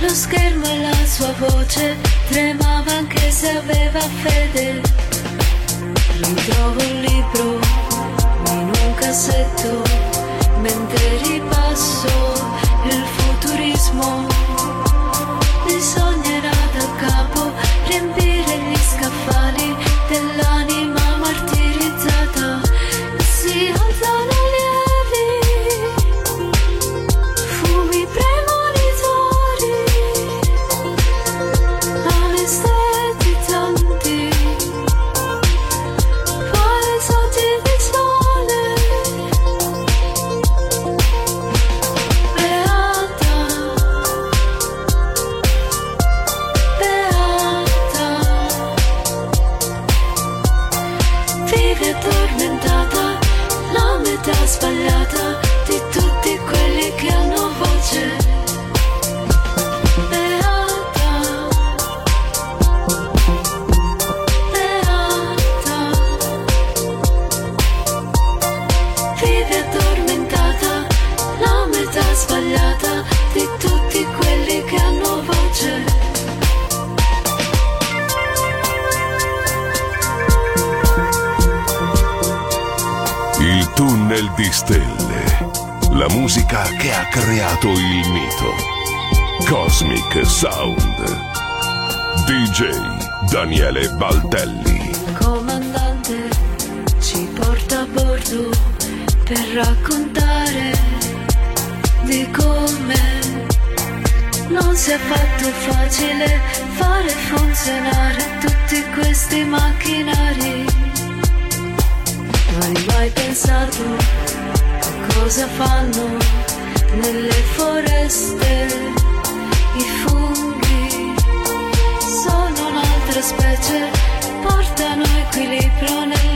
Lo schermo e la sua voce tremava anche se aveva fede. Ritrovo il libro in un cassetto mentre ripasso il futurismo. Bisognerà da capo riempire gli scaffali della Tunnel di stelle. La musica che ha creato il mito. Cosmic Sound. DJ Daniele Baltelli. Comandante, ci porta a bordo per raccontare di come non si è fatto facile fare funzionare tutti questi macchinari hai mai pensato a cosa fanno nelle foreste i funghi? Sono un'altra specie, portano equilibrio nel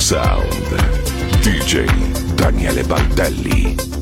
Sound. DJ Daniele Baldelli.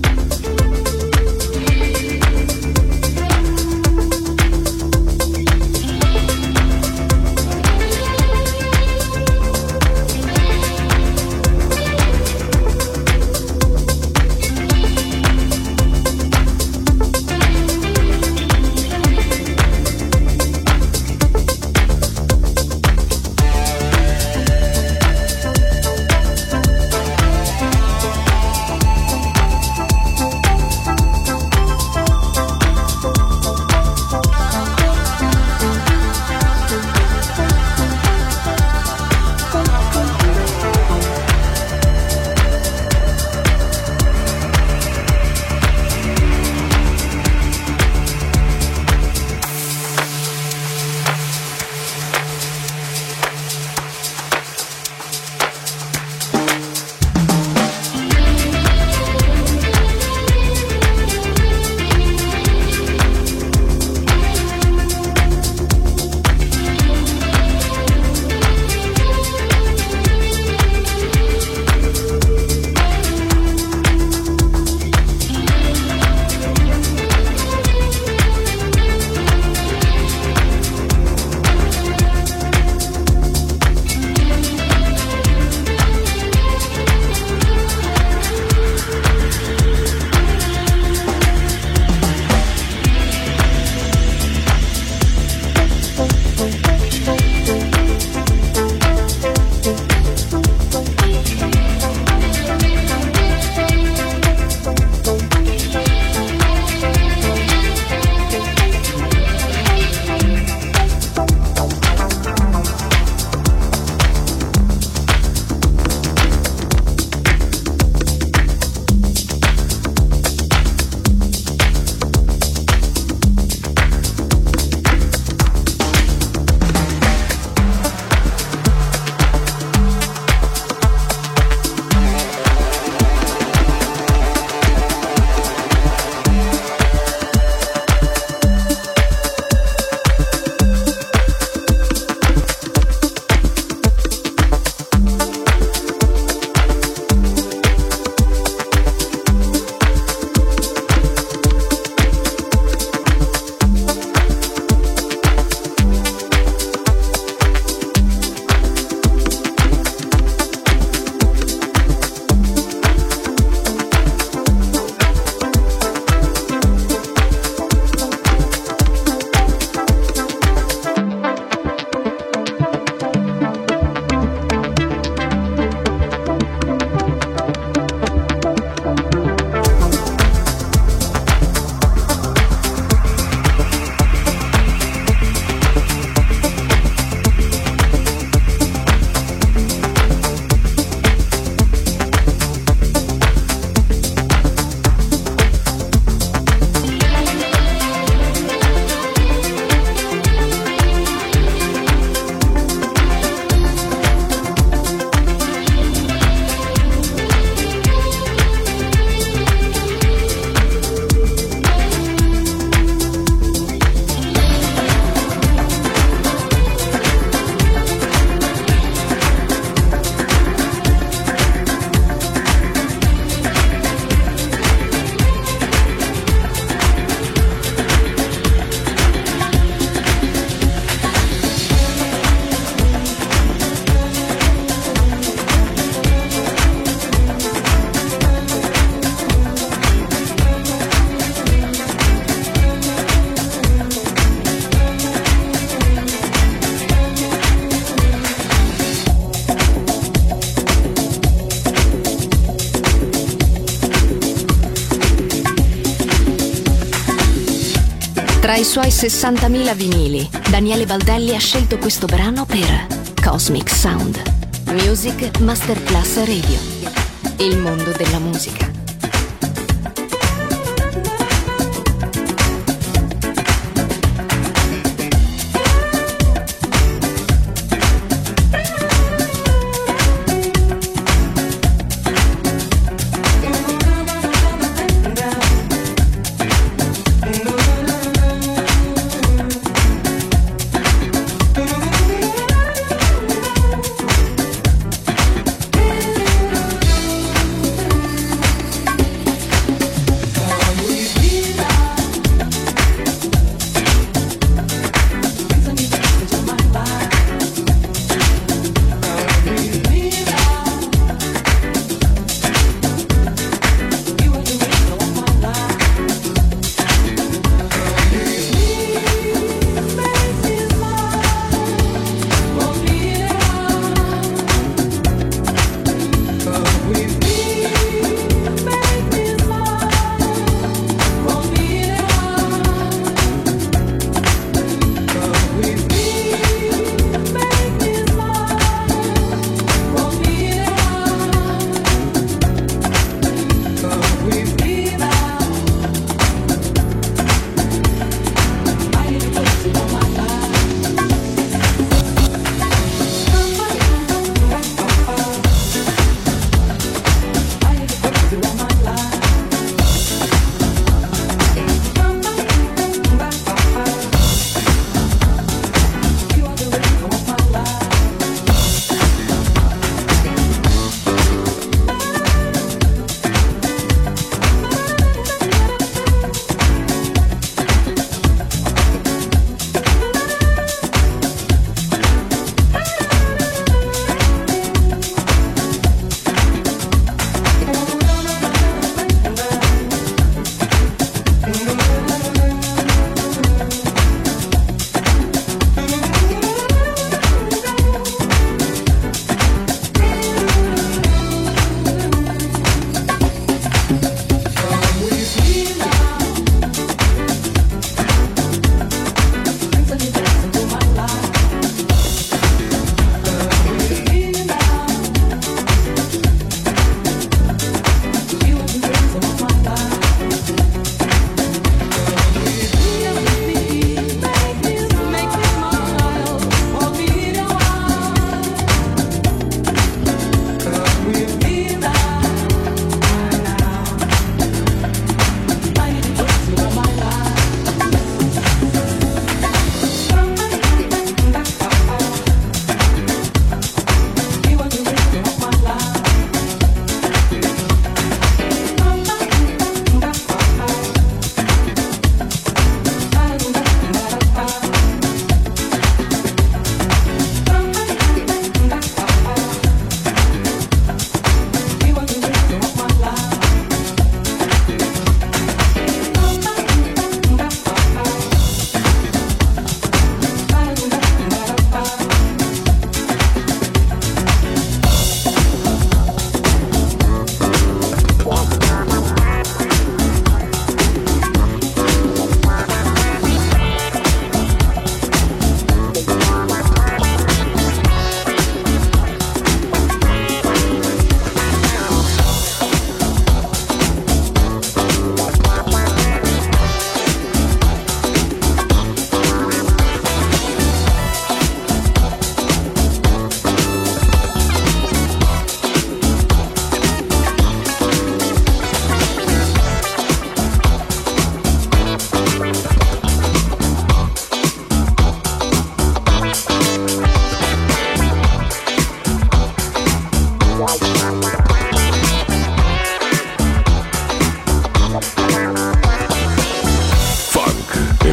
Tra i suoi 60.000 vinili, Daniele Baldelli ha scelto questo brano per Cosmic Sound. Music Masterclass Radio. Il mondo della musica.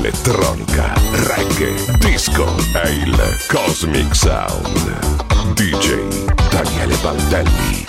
Elettronica, reggae, disco è il Cosmic Sound. DJ Daniele Baldelli.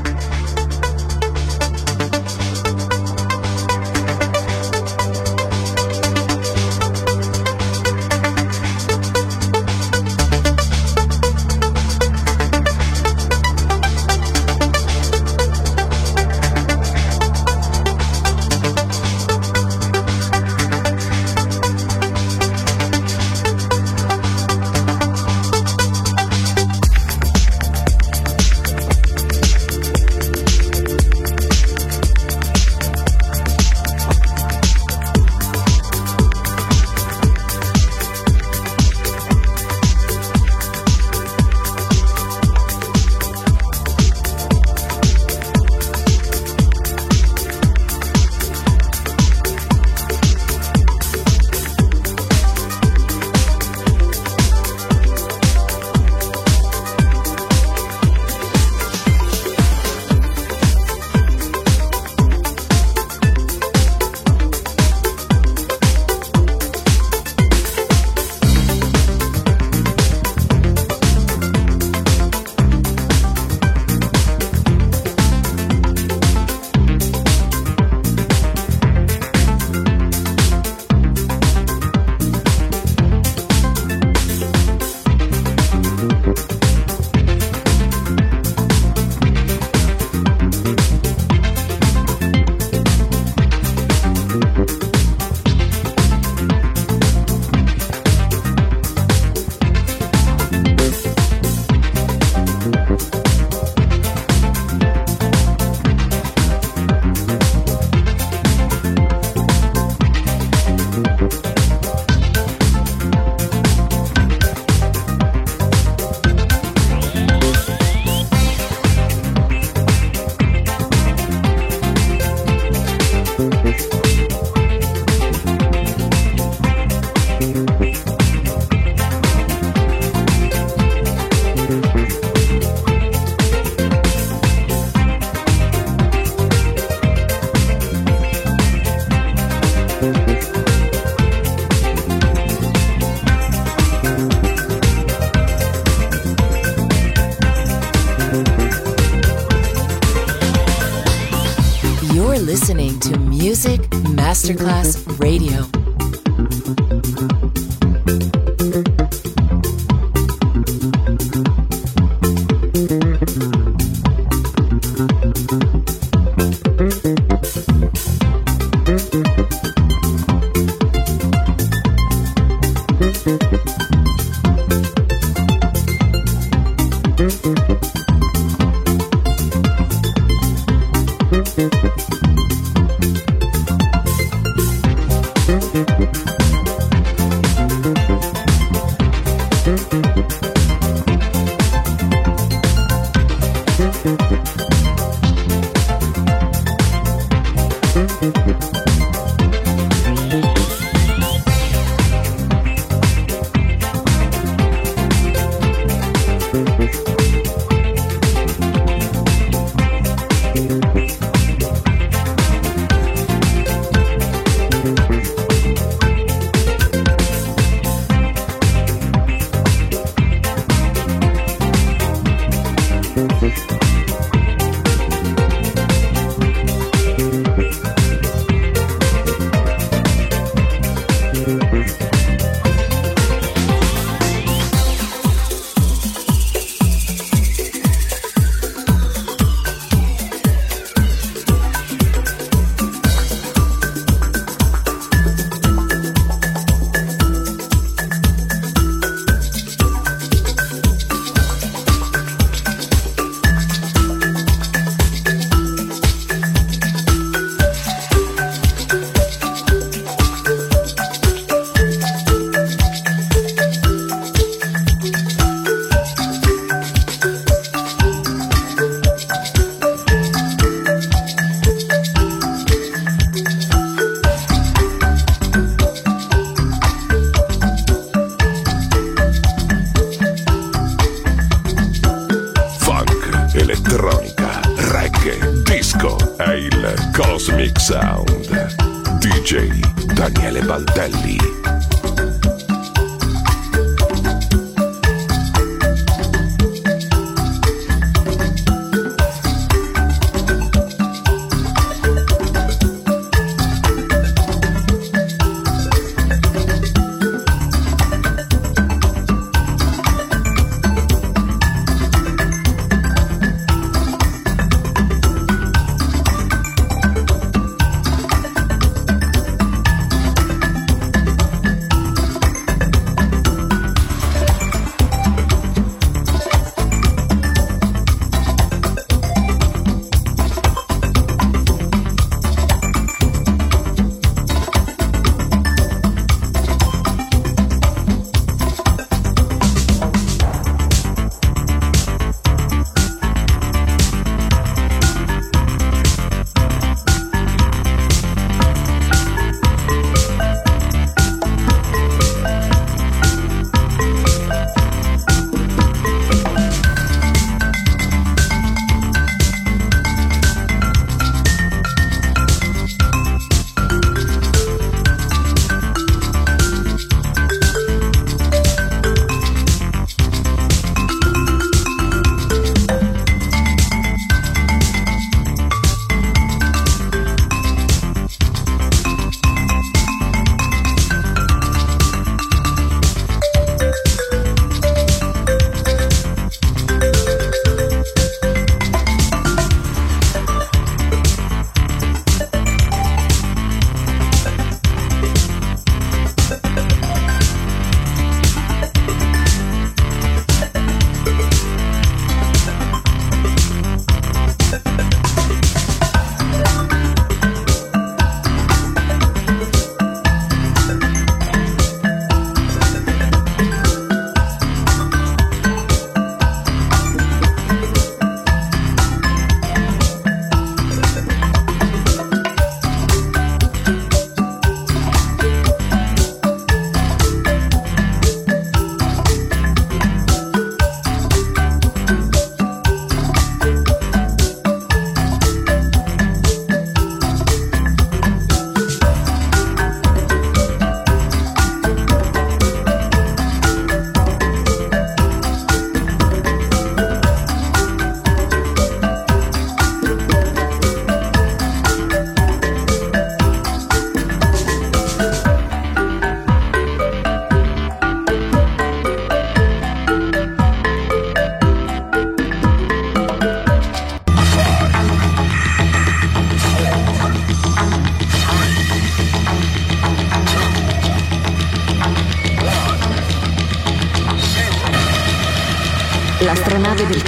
Masterclass Radio.